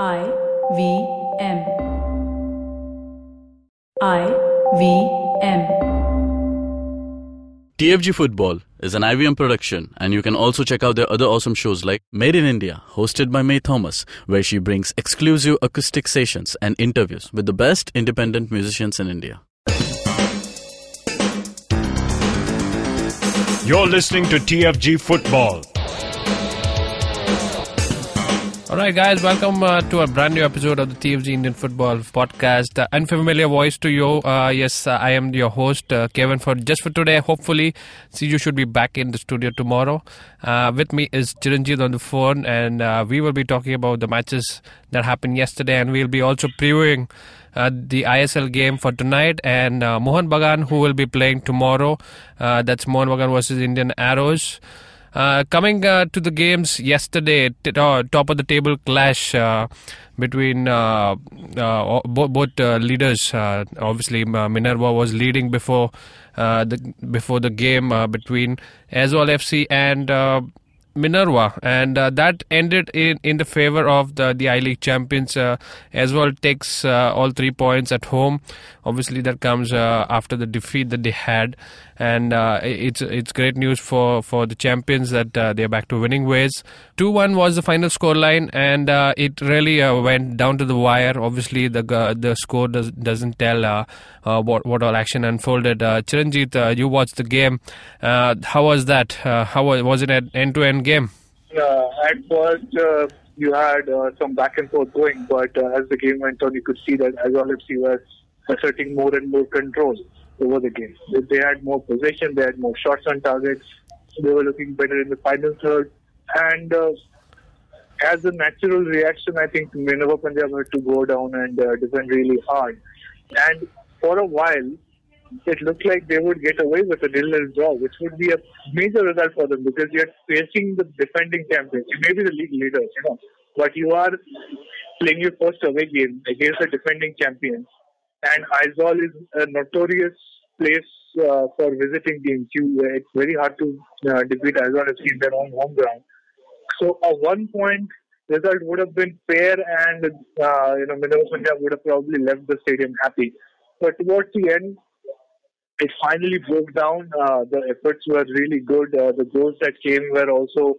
I V M. I V M. TFG Football is an IVM production, and you can also check out their other awesome shows like Made in India, hosted by May Thomas, where she brings exclusive acoustic sessions and interviews with the best independent musicians in India. You're listening to TFG Football. All right, guys, welcome uh, to a brand new episode of the TFG Indian Football Podcast. Uh, unfamiliar voice to you. Uh, yes, uh, I am your host, uh, Kevin, for just for today. Hopefully, see you should be back in the studio tomorrow. Uh, with me is Chiranjit on the phone, and we will be talking about the matches that happened yesterday, and we'll be also previewing. the ISL game for tonight, and Mohan Bagan, who will be playing tomorrow. that's Mohan Bagan versus Indian Arrows. Uh, coming uh, to the games yesterday, t- uh, top of the table clash uh, between uh, both, leaders. obviously, Minerva was leading before the before the game between Aizawl FC and Minerva, and uh, that ended in, in the favor of the the I League champions. Uh, Aizawl takes uh, all three points at home. Obviously, that comes uh, after the defeat that they had, and uh, it's it's great news for, for the champions that uh, they're back to winning ways. Two one was the final scoreline, and it really went down to the wire. Obviously, the the score does, doesn't tell what what all action unfolded. Chiranjit, you watched the game. how was that? how was, was it an end to end? Game? Uh, at first, uh, you had uh, some back and forth going, but uh, as the game went on, you could see that Aizawl FC was asserting more and more control over the game. They had more possession, they had more shots on targets, they were looking better in the final third. And uh, as a natural reaction, I think Minerva Punjab had to go down and uh, defend really hard. And for a while, it looked like they would get away with a nil-nil draw, which would be a major result for them because you're facing the defending champions. You may be the league leaders, you know, but you are playing your first away game against the defending champions. And Aizawl is a notorious place uh, for visiting teams. You, it's very hard to uh, defeat Aizawl FC in their own home ground. So a one-point result would have been fair, and uh, you know Minerva would have probably left the stadium happy. But towards the end, it finally broke down. Uh, the efforts were really good. Uh, the goals that came were also,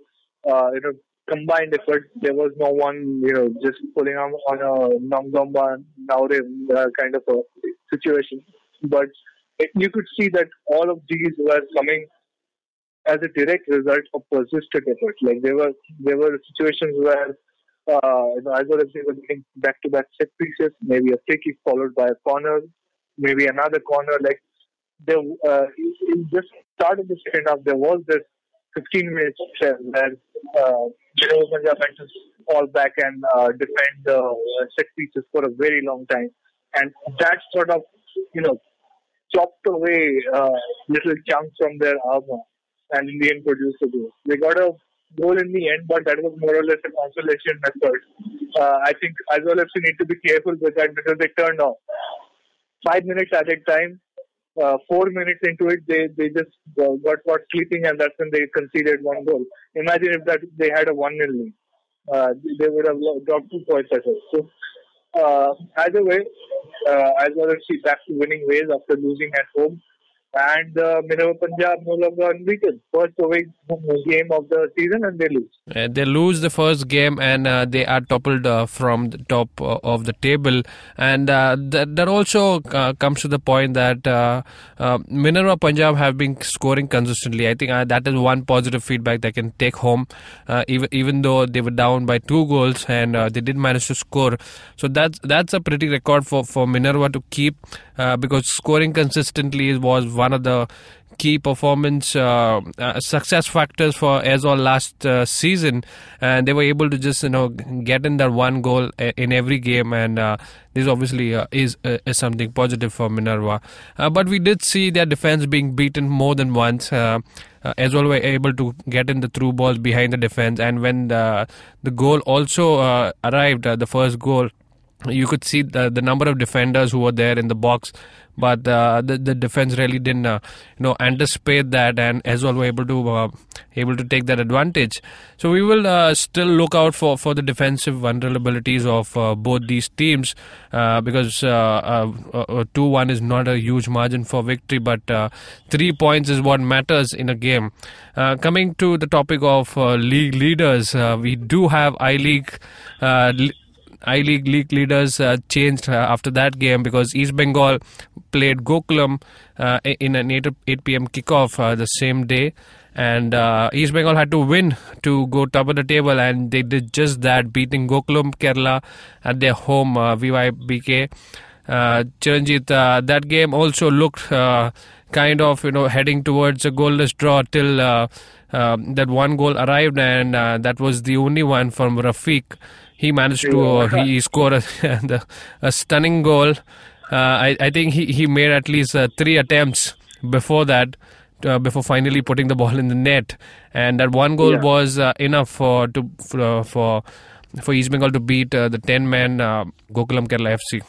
uh, you know, combined effort. There was no one, you know, just pulling on, on a Namgamba Naure uh, kind of a situation. But it, you could see that all of these were coming as a direct result of persistent effort. Like there were there were situations where uh, you know, either they were getting back-to-back set pieces, maybe a free kick followed by a corner, maybe another corner. Like there, uh, in just start of the second half, there was this 15 minutes where uh, Minerva Punjab had to fall back and uh, defend the uh, set pieces for a very long time. And that sort of, you know, chopped away uh, little chunks from their armor and in the end produced a goal. They got a goal in the end, but that was more or less a consolation method. Uh, I think as well as we need to be careful with that because they turned off. Five minutes at a time, uh, four minutes into it, they they just uh, got caught sleeping, and that's when they conceded one goal. Imagine if that they had a one nil lead, uh, they would have dropped two points at us. So uh, either way, uh, as well as see back to winning ways after losing at home and uh, Minerva Punjab no longer unbeaten. First away game of the season, and they lose. Uh, they lose the first game, and uh, they are toppled uh, from the top uh, of the table. And uh, that, that also uh, comes to the point that Minerva Punjab have been scoring consistently. I think that is one positive feedback they can take home, even even though they were down by two goals and they did manage to score. So that's that's a pretty record for for Minerva to keep because scoring consistently was one of the key performance uh, uh, success factors for Aizawl last uh, season, and they were able to just you know get in that one goal in every game, and uh, this obviously uh, is, uh, is something positive for Minerva. but we did see their defense being beaten more than once. well, were able to get in the through balls behind the defense, and when the the goal also arrived, the first goal you could see the the number of defenders who were there in the box, but uh, the the defense really didn't uh, you know anticipate that, and Aizawl were able to uh, able to take that advantage. So we will uh, still look out for for the defensive vulnerabilities of uh, both these teams uh, because two one is not a huge margin for victory, but three points is what matters in a game. coming to the topic of league leaders, we do have I League. I League league leaders uh, changed uh, after that game because East Bengal played Gokulam uh, in an 8, 8 p.m. kickoff uh, the same day. And uh, East Bengal had to win to go top of the table, and they did just that, beating Gokulam Kerala at their home, uh, VYBK. Uh, Chiranjit, that game also looked kind of, you know, heading towards a goalless draw till um, that one goal arrived, and that was the only one from Rafiq he managed to uh, he scored a, a, stunning goal. Uh, I, I think he, he made at least uh, three attempts before that. Uh, before finally putting the ball in the net, and that one goal yeah. was uh, enough for to for for, for East Bengal to beat uh, the ten man Gokulam Kerala FC.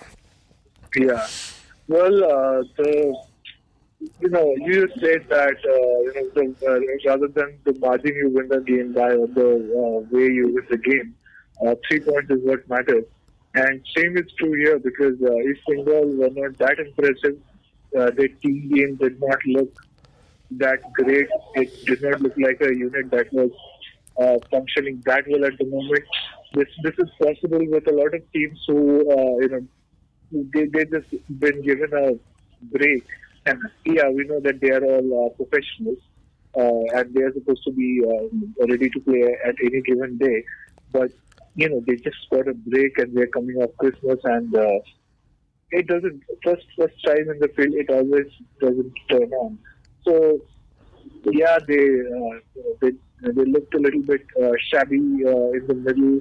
Yeah, well, uh, the you know you said that uh, you know the, uh, rather than the margin you win the game by or the way you win the game, uh, three points is what matters. And same is true here because uh, East Bengal were not that impressive. Uh, their team game did not look that great. It did not look like a unit that was uh, functioning that well at the moment. This this is possible with a lot of teams who uh, you know they they just been given a break. And yeah, we know that they are all uh, professionals uh, and they are supposed to be uh, ready to play at any given day. But you know, they just got a break and they're coming off Christmas and uh, it doesn't, first, first time in the field, it always doesn't turn on. So, yeah, they, uh, they, they looked a little bit uh, shabby uh, in the middle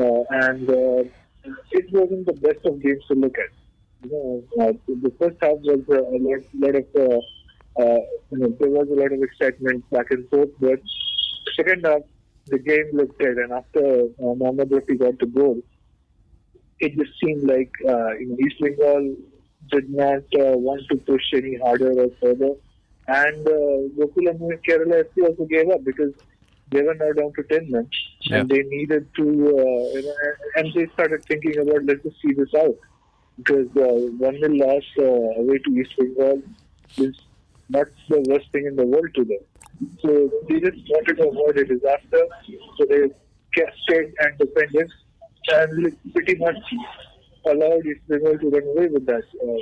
uh, and uh, it wasn't the best of games to look at. You know, uh, the first half was uh, a lot, lot of, uh, uh, you know, there was a lot of excitement back and forth, but second half, the game looked dead. And after uh, Mohammad Rafi got the goal, it just seemed like you know, East Bengal did not want to push any harder or further. And uh, Gokulam Kerala FC also gave up because they were now down to 10 men yeah. and they needed to, uh, you know, and they started thinking about let's just see this out because uh, 1 nil loss uh, away to East Bengal is not the worst thing in the world to them. So they just wanted to avoid a disaster. So they stayed and defended and pretty much allowed East Bengal to run away with that. Uh,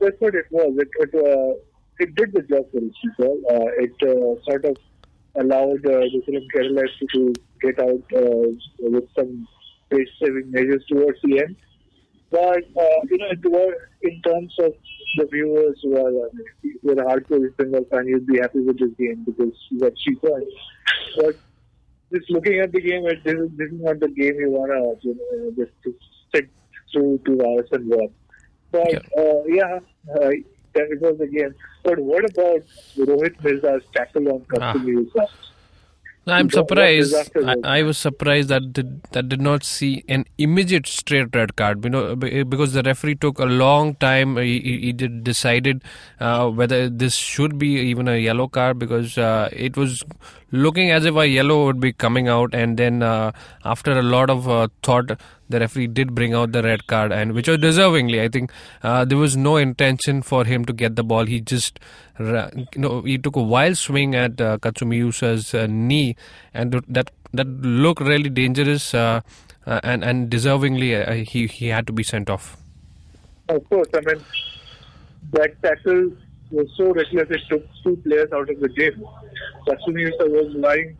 that's what it was. It it, uh, it did the job for East Bengal. Uh, it uh, sort of allowed uh, the Film Kerala to get out uh, with some pace-saving measures towards the end. But uh, you know, in terms of the viewers who are uh, who are hardcore Bengal fan, you'd be happy with this game because you got cheaper. But just looking at the game, this is, this is not the game you wanna you know, just to sit through two hours and watch. But yeah, uh, yeah uh, that was again. But what about Rohit Mirza's tackle on Katsumi ah. I'm surprised. I, I, was surprised that did, that did not see an immediate straight red card. You know, because the referee took a long time. He, he decided uh, whether this should be even a yellow card because uh, it was looking as if a yellow would be coming out, and then uh, after a lot of uh, thought, the referee did bring out the red card, and which was deservingly. I think uh, there was no intention for him to get the ball. He just, you know, he took a wild swing at uh, Katsumi Yusa's uh, knee, and that that looked really dangerous, uh, uh, and and deservingly, he he had to be sent off. Of course, I mean that tackle was so reckless it took two players out of the game. Yusa was lying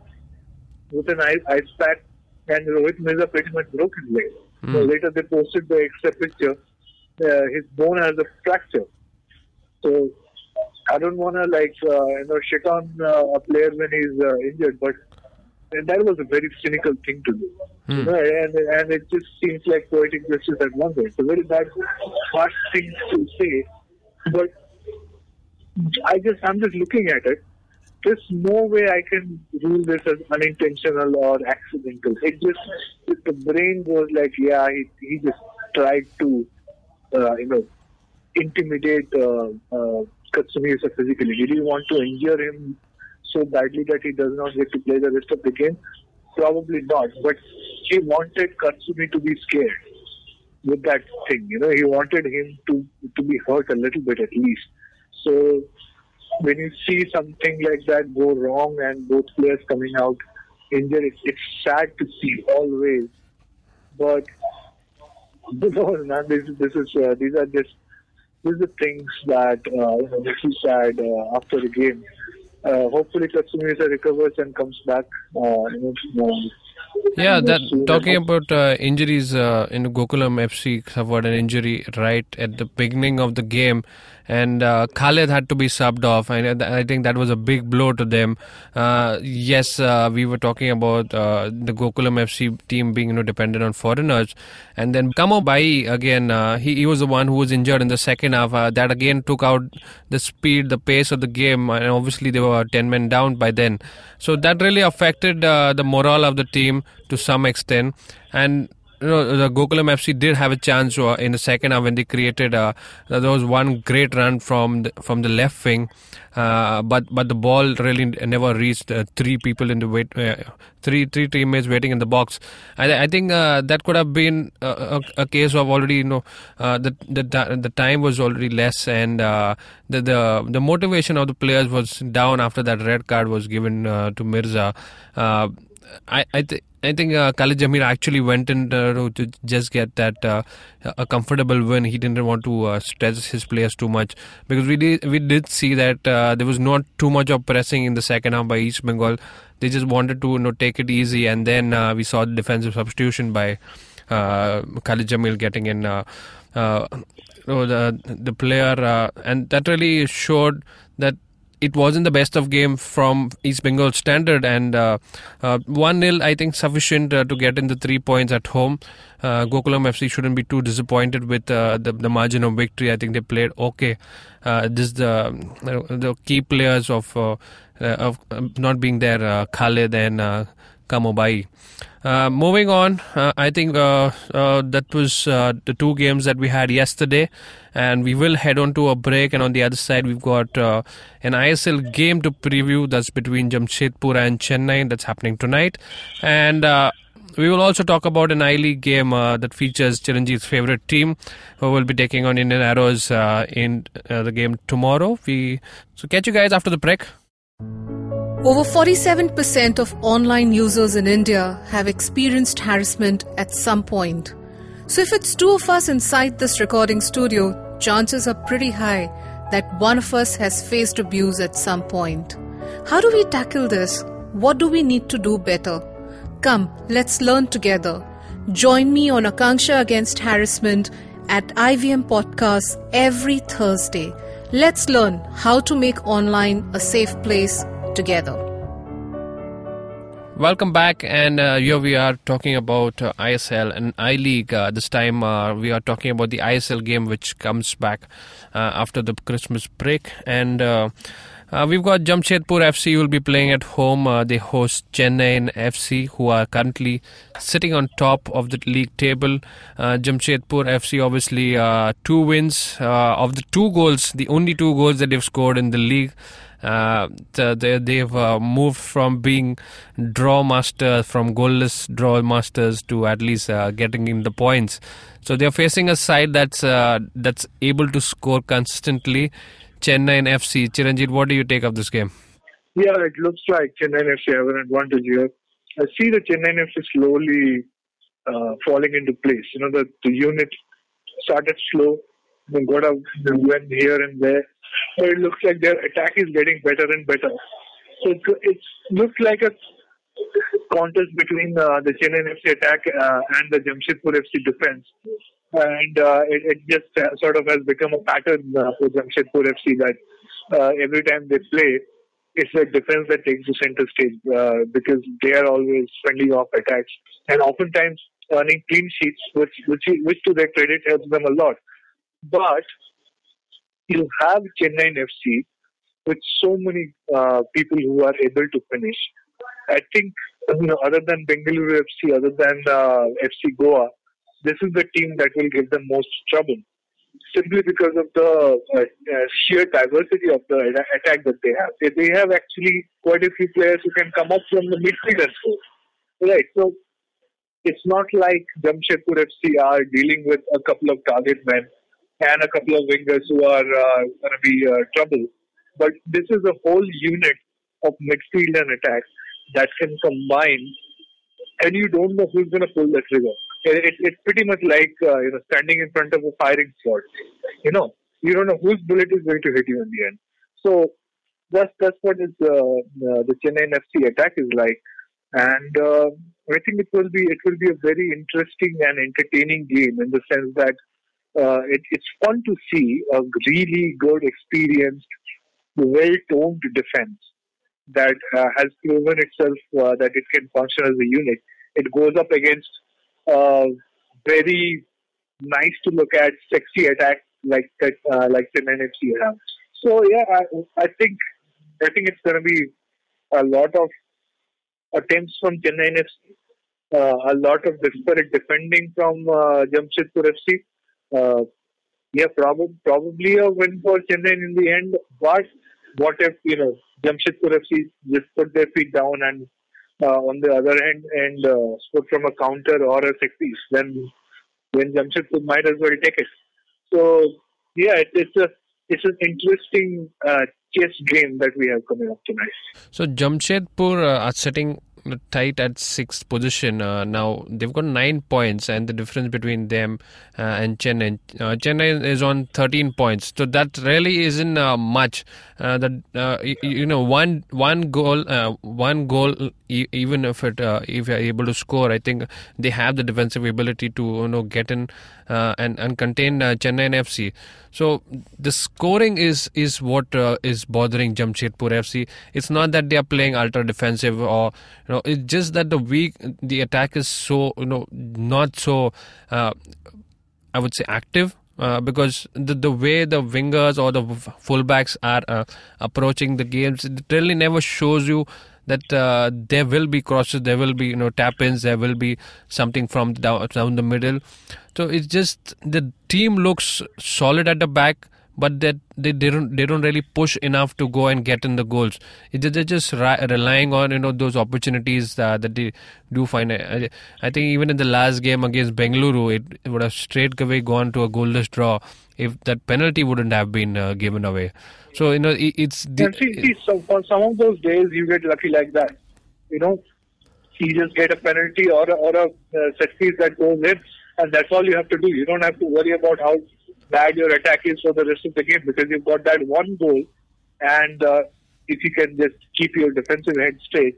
with an ice, ice pack and Rohit Mirza pretty much broke his leg. Mm. So later they posted the extra picture. Uh, his bone has a fracture. So I don't want to like uh, you know shit on uh, a player when he's uh, injured, but that was a very cynical thing to do. Mm. You know, and and it just seems like poetic justice at one point. It's a very bad, harsh thing to say, but I just I'm just looking at it there's no way I can rule this as unintentional or accidental. It just the brain was like, yeah, he, he just tried to, uh, you know, intimidate uh, uh, Katsumi physically. Did he want to injure him so badly that he does not get to play the rest of the game? Probably not. But he wanted Katsumi to be scared with that thing. You know, he wanted him to to be hurt a little bit at least. So when you see something like that go wrong and both players coming out injured, it's, it's sad to see always. But no, man, this, this is uh, these are just these are the things that uh, you know, makes you sad uh, after the game. Uh, hopefully, Katsumisa recovers and comes back. Uh, you know, yeah, that talking about uh, injuries uh, in Gokulam FC suffered an injury right at the beginning of the game, and uh, Khalid had to be subbed off. And I think that was a big blow to them. Uh, yes, uh, we were talking about uh, the Gokulam FC team being you know dependent on foreigners, and then Kamo Bayi again. Uh, he, he was the one who was injured in the second half. Uh, that again took out the speed, the pace of the game, and obviously they were ten men down by then. So that really affected the morale of the team to some extent, and you know, the Gokulam FC did have a chance uh, in the second half when they created. Uh, there was one great run from the, from the left wing, uh, but but the ball really never reached uh, three people in the wait, uh, three three teammates waiting in the box. I, I think that could have been a, a, case of already you know the, the the time was already less and the the the motivation of the players was down after that red card was given to Mirza. I I, th- I think uh, Khalid Jamil actually went in uh, to just get that uh, a comfortable win. He didn't want to uh, stress his players too much because we did we did see that uh, there was not too much of pressing in the second half by East Bengal. They just wanted to you know, take it easy, and then uh, we saw the defensive substitution by Khalid Jamil getting in. The the player and that really showed that it wasn't the best of game from East Bengal standard, and uh, uh, one 0 I think sufficient uh, to get in the three points at home. Uh, Gokulam FC shouldn't be too disappointed with uh, the, the margin of victory. I think they played okay. Uh, this the the key players of of not being there, Khalid and Kamo Bayi. Uh, moving on, uh, I think uh, uh that was uh, the two games that we had yesterday, and we will head on to a break. And on the other side, we've got uh, an ISL game to preview that's between Jamshedpur and Chennai that's happening tonight. And we will also talk about an I League game that features Chiranjeev's favorite team, who will be taking on Indian Arrows in the game tomorrow. We so catch you guys after the break. Over 47% of online users in India have experienced harassment at some point. So, if it's two of us inside this recording studio, chances are pretty high that one of us has faced abuse at some point. How do we tackle this? What do we need to do better? Come, let's learn together. Join me on Akanksha Against Harassment at IVM Podcast every Thursday. Let's learn how to make online a safe place together. Welcome back, and uh, here we are talking about uh, ISL and I League. Uh, this time uh, we are talking about the ISL game, which comes back uh, after the Christmas break, and uh, we've got Jamshedpur FC will be playing at home. they host Chennai FC, who are currently sitting on top of the league table. Jamshedpur FC, obviously, two wins of the two goals, the only two goals that they've scored in the league. Uh, they, they've uh, moved from being draw master, from goalless draw masters to at least uh, getting in the points. So they're facing a side that's uh, that's able to score consistently. Chennaiyin FC. Chiranjit, what do you take of this game? Yeah, it looks like Chennai FC have an advantage here. I see the Chennai FC slowly uh, falling into place. You know, the, the unit started slow, then got a went here and there but it looks like their attack is getting better and better. So it, it looks like a contest between uh, the Chennai FC attack uh, and the Jamshedpur FC defense. And uh, it, it, just uh, sort of has become a pattern uh, for Jamshedpur FC that uh, every time they play, it's the defense that takes the center stage because they are always fending off attacks and oftentimes earning clean sheets, which, which, which to their credit helps them a lot. But you have Chennai FC, with so many uh, people who are able to finish. I think you know, other than Bengaluru FC, other than uh, FC Goa, this is the team that will give them most trouble. Simply because of the uh, uh, sheer diversity of the attack that they have. They, they have actually quite a few players who can come up from the midfield and so. Right. So it's not like Jamshedpur FC are dealing with a couple of target men and a couple of wingers who are uh, going to be uh, trouble. But this is a whole unit of midfield and attack that can combine, and you don't know who's going to pull the trigger. It, it, it's pretty much like uh, you know standing in front of a firing squad. You know, you don't know whose bullet is going to hit you in the end. So that's that's what is uh, uh, the Chennai FC attack is like, and uh, I think it will be it will be a very interesting and entertaining game in the sense that uh, it, it's fun to see a really good, experienced, well-toned defense that uh, has proven itself uh, that it can function as a unit. It goes up against uh, very nice to look at, sexy attack like uh, like Chennai FC have. So yeah, I, I think I think it's going to be a lot of attempts from Chennai FC, uh, a lot of desperate defending from uh, Jamshedpur FC. Uh, yeah, prob- probably a win for Chennai in the end. But what if you know Jamshedpur FC just put their feet down and uh, on the other end and uh, score from a counter or a six piece, then then Jamshedpur might as well take it. So yeah, it, it's a it's an interesting uh, chess game that we have coming up tonight. So Jamshedpur uh, are sitting tight at sixth position uh, now. They've got nine points, and the difference between them uh, and Chennai. Uh, Chennai is on 13 points, so that really isn't uh, much. Uh, that uh, you, you, know, one one goal, one goal, e- even if it if you're able to score, I think they have the defensive ability to you know get in and and contain Chennai FC. So the scoring is is what is bothering Jamshedpur FC. It's not that they are playing ultra defensive or you know it's just that the weak the attack is so you know not so uh, I would say active uh, because the the way the wingers or the fullbacks are uh, approaching the games it really never shows you that uh, there will be crosses there will be you know tap ins there will be something from down, down the middle. So it's just the team looks solid at the back but that they, they don't they don't really push enough to go and get in the goals. They're just relying on you know those opportunities that, that they do find. I, think even in the last game against Bengaluru, it, would have straight away gone to a goalless draw if that penalty wouldn't have been uh, given away. So you know it, it's. The, see, see, so for some of those days you get lucky like that. You know, you just get a penalty or a, or a uh, set piece that goes in, and that's all you have to do. You don't have to worry about how bad your attack is for the rest of the game because you've got that one goal, and uh, if you can just keep your defensive head straight,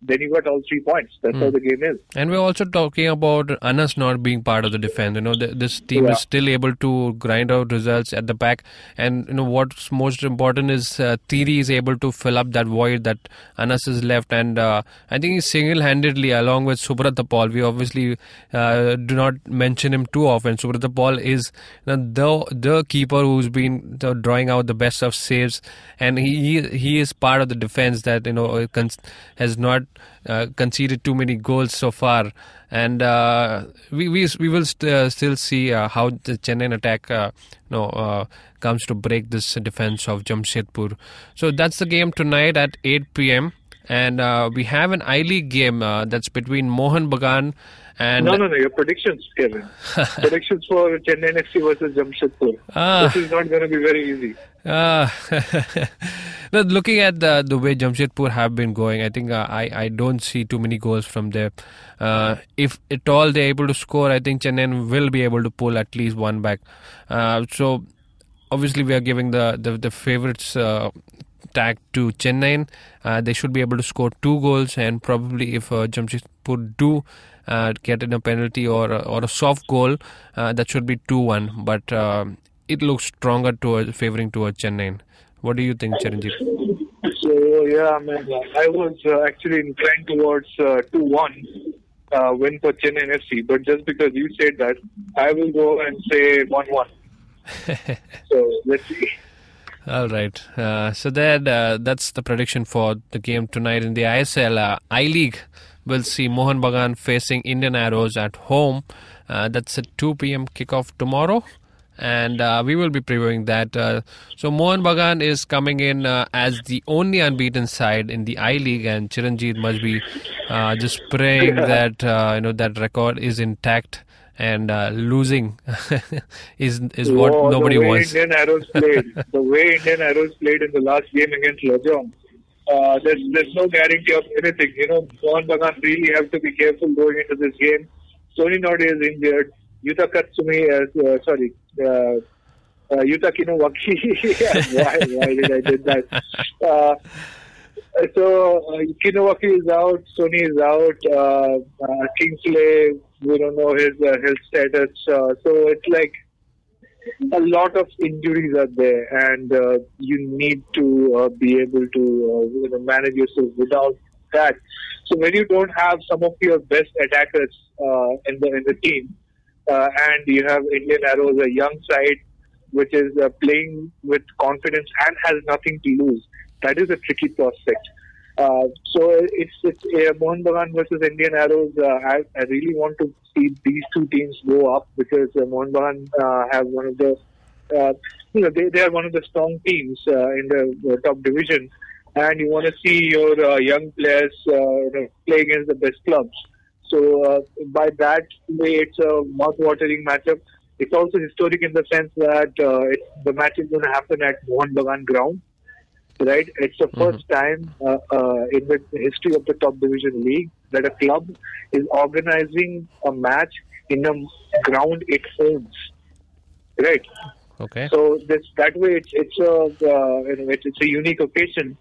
then you got all three points. That's mm. how hmm. the game is. And we're also talking about Anas not being part of the defense. You know, the, this team yeah. is still able to grind out results at the back. And you know what's most important is uh, Tiri is able to fill up that void that Anas has left. And uh, I think he's single-handedly, along with Subrata Paul. We obviously uh, do not mention him too often. Subrata Paul is you know, the the keeper who's been drawing out the best of saves, and he he is part of the defense that you know has not uh, conceded too many goals so far, and uh, we, we we will st- uh, still see uh, how the Chennai attack uh, you know, uh, comes to break this defense of Jamshedpur. So that's the game tonight at 8 p.m. And we have an I League game that's between Mohun Bagan and no, no, no. Your predictions, Kevin. predictions for Chennai FC versus Jamshedpur. Ah. This is not going to be very easy. Uh, looking at the the way Jamshedpur have been going, I think uh, I I don't see too many goals from there. Uh, if at all they're able to score, I think Chennai will be able to pull at least one back. Uh, so obviously we are giving the the, the favorites uh, tag to Chennai. Uh, they should be able to score two goals, and probably if uh, Jamshedpur do uh, get in a penalty or or a soft goal, uh, that should be two one. But uh, it looks stronger towards favoring towards Chennai. What do you think, Chiranjeev? So yeah, man, I was uh, actually inclined towards uh, two one uh, win for Chennai FC, but just because you said that, I will go and say one one. so let's see. All right. Uh, so then uh, that's the prediction for the game tonight in the ISL. Uh, I League We'll see Mohan Bagan facing Indian Arrows at home. Uh, that's at 2 p.m. kickoff tomorrow. And uh, we will be previewing that. Uh, so Mohan Bagan is coming in uh, as the only unbeaten side in the I League, and Chiranjeev must be uh, just praying that uh, you know that record is intact and uh, losing is is what Oh, nobody the way wants. Indian Arrows played, the way Indian Arrows played in the last game against Lajong, uh, there's there's no guarantee of anything. You know, Mohan Bagan really have to be careful going into this game. Sony Norde is injured. Yuta Katsumi, uh, sorry, uh, uh, Kinowaki. why, why did I did that? Uh, so uh, Kinowaki is out, Sony is out, uh, uh, Kingsley, we don't know his uh, health status. Uh, so it's like a lot of injuries are there, and uh, you need to uh, be able to you know, manage yourself without that. So when you don't have some of your best attackers in the in the team, and you have Indian Arrows, a young side which is uh, playing with confidence and has nothing to lose, that is a tricky prospect. Uh, so it's it's uh, Mohan Bagan versus Indian Arrows. Uh, I, I really want to see these two teams go up because uh, Mohan Bagan uh, have one of the uh, you know they, they are one of the strong teams uh, in the uh, top division, and you want to see your uh, young players uh, you play against the best clubs. So uh, by that way, it's a mouth-watering matchup. It's also historic in the sense that uh, the match is going to happen at Mohan Bagan ground right? It's the 1st time uh, uh, in the history of the top division league that a club is organizing a match in a ground it owns, right? Okay. So this that way it's it's a uh, you know it's, it's a unique occasion.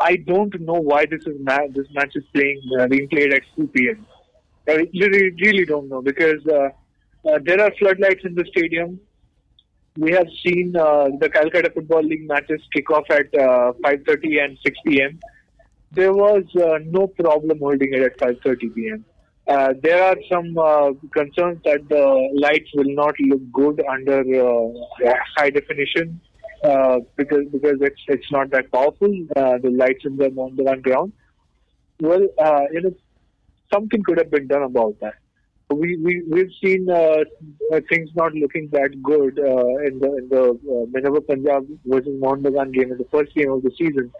I don't know why this is ma- this match is playing uh, being played at 2 p.m. I really, really don't know because uh, uh, there are floodlights in the stadium. We have seen uh, the Calcutta Football League matches kick off at uh, 5:30 and 6 p.m. There was no problem holding it at 5:30 p.m. Uh, there are some uh, concerns that the lights will not look good under uh, high definition because because it's it's not that powerful. The lights in the on the ground. Well, you know, something could have been done about that. We we we've seen uh, uh, things not looking that good uh, in the in the uh, Minerva Punjab versus Mohun game in the first game of the season.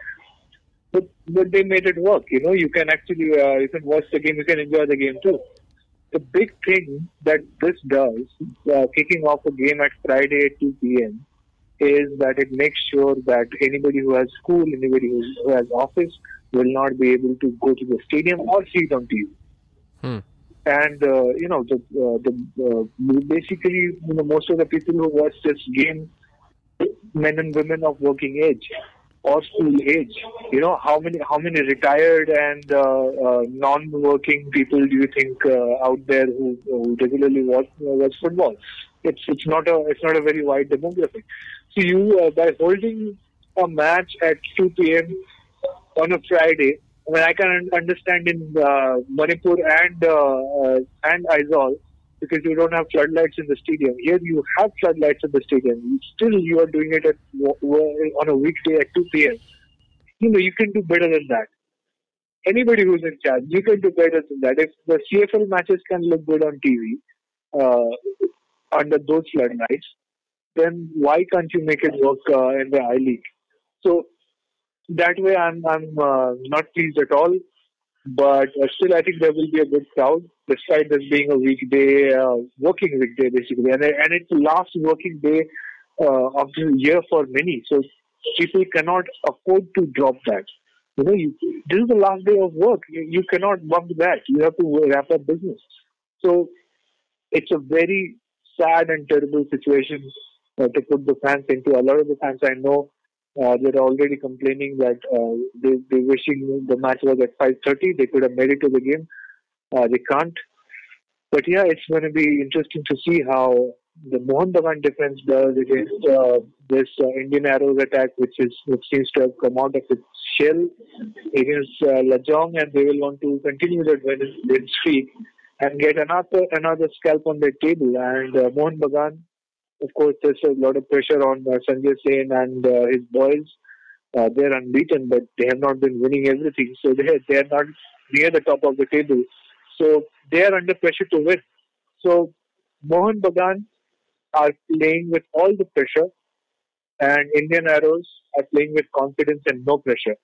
But but they made it work. You know, you can actually uh, you can watch the game, you can enjoy the game too. The big thing that this does, uh, kicking off a game at Friday at 2 p.m., is that it makes sure that anybody who has school, anybody who, who has office, will not be able to go to the stadium or see it on TV. Hmm. And uh, you know, the uh, the uh, basically, you know, most of the people who watch this game, men and women of working age or school age. You know, how many how many retired and uh, non-working people do you think out there who, who regularly watch watch football? It's it's not a it's not a very wide demographic. So you by holding a match at 2 p.m. on a Friday. Mean, I can understand in uh, Manipur and uh, uh, and Aizawl because you don't have floodlights in the stadium. Here you have floodlights in the stadium. Still, you are doing it at on a weekday at 2 p.m. You know, you can do better than that. Anybody who's in charge, you can do better than that. If the CFL matches can look good on TV uh, under those floodlights, then why can't you make it work uh, in the I League? So that way, I'm I'm uh, not pleased at all. But uh, still, I think there will be a good crowd, despite this being a weekday, uh, working weekday basically, and and it's the last working day uh, of the year for many. So people cannot afford to drop that. You know, you, this is the last day of work. You, you cannot bump that. You have to wrap up business. So it's a very sad and terrible situation uh, to put the fans into. A lot of the fans I know uh, they're already complaining that uh, they they wishing the match was at 5:30. They could have made it to the game. Uh, they can't. But yeah, it's going to be interesting to see how the Mohan Bagan defense does against uh, this uh, Indian Arrows attack, which is which seems to have come out of its shell against uh, Lajong, and they will want to continue that win, streak and get another another scalp on their table. And uh, Mohan Bagan of course, there's a lot of pressure on uh, Sanjay Sen and uh, his boys. Uh, they're unbeaten, but they have not been winning everything. So they they are not near the top of the table. So they are under pressure to win. So Mohan Bagan are playing with all the pressure, and Indian Arrows are playing with confidence and no pressure.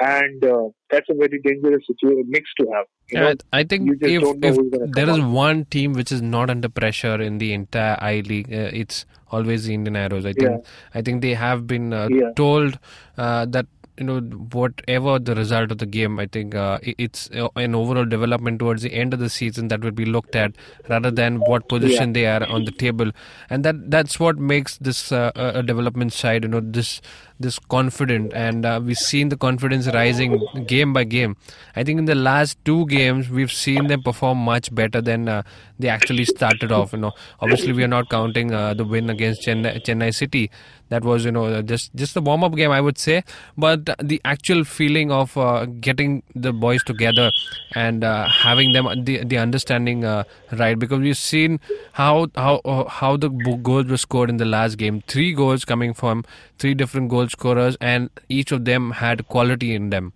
And uh, that's a very dangerous situation, mix to have. You know, Yeah, I think if, if there is out. one team which is not under pressure in the entire I League, uh, it's always the Indian Arrows. I think Yeah. I think they have been uh, Yeah. told uh, that you know whatever the result of the game, I think uh, it's uh, an overall development towards the end of the season that will be looked at rather than what position they are on the table, and that that's what makes this uh, development side. You know this this confident. And uh, we've seen the confidence rising game by game. I think in the last two games we've seen them perform much better than uh, they actually started off you know. Obviously we are not counting uh, the win against chennai, chennai city that was you know just just the warm up game i would say. But the actual feeling of uh, getting the boys together and uh, having them the the understanding uh, right. Because we've seen how how uh, how the goals were scored in the last game. Three goals coming from three different goal scorers and each of them had quality in them.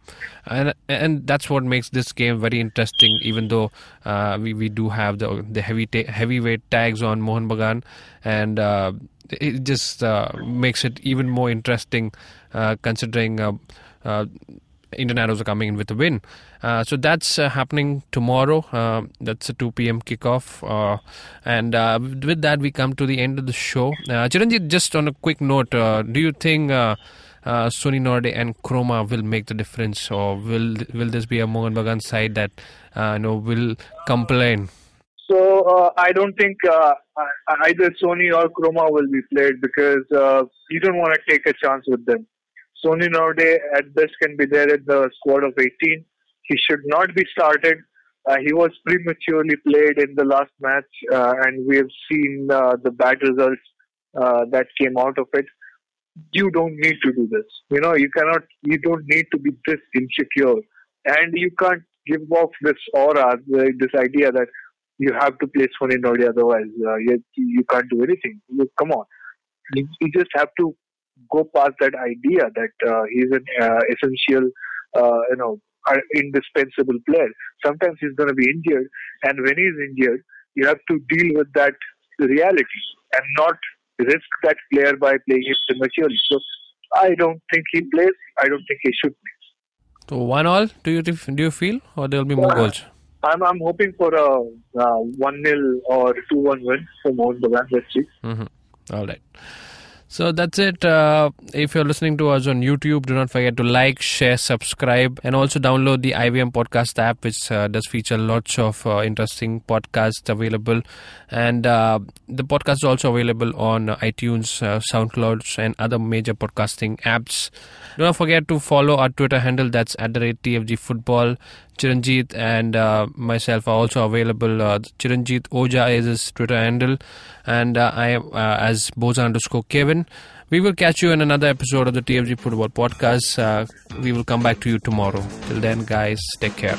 And and that's what makes this game very interesting even though uh, we we do have the the heavy ta- heavyweight tags on Mohan Bagan. And uh, it just uh, makes it even more interesting uh, considering uh, uh, Arrows are coming in with a win. Uh, so that's uh, happening tomorrow. That's a 2 p.m. kickoff. And with that, we come to the end of the show. Uh, Chiranjit, just on a quick note, do you think Sony Norde and Chroma will make the difference, or will will this be a Mohan Bagan side that you know will complain? So uh, I don't think uh, either Sony or Chroma will be played because uh, you don't want to take a chance with them. Sony nowadays at best can be there at the squad of 18. He should not be started. Uh, he was prematurely played in the last match, uh, and we have seen uh, the bad results uh, that came out of it. You don't need to do this. You know, you cannot. You don't need to be this insecure, and you can't give off this aura, this idea that you have to play Norde, otherwise uh, you, you can't do anything. You, come on, you, you just have to go past that idea that uh, he's an uh, essential, uh, you know, uh, indispensable player. Sometimes he's going to be injured, and when he's injured, you have to deal with that reality and not risk that player by playing him prematurely. So I don't think he plays. I don't think he should play. So one all. Do you do you feel, or there will be more goals? I'm I'm hoping for a one 0 or two one win for Mohun Bagan. Let's see. Mm-hmm. All right. So that's it. Uh, if you're listening to us on YouTube, do not forget to like, share, subscribe, and also download the IVM podcast app, which uh, does feature lots of uh, interesting podcasts available. And uh, the podcast is also available on iTunes, uh, SoundCloud, and other major podcasting apps. Do not forget to follow our Twitter handle. That's at the rate TFG Football. Chiranjit and uh, myself are also available. Uh, Chiranjit Oja is his Twitter handle, and uh, I am uh, as Boza underscore Kevin. We will catch you in another episode of the TFG Football Podcast. Uh, we will come back to you tomorrow. Till then, guys, take care.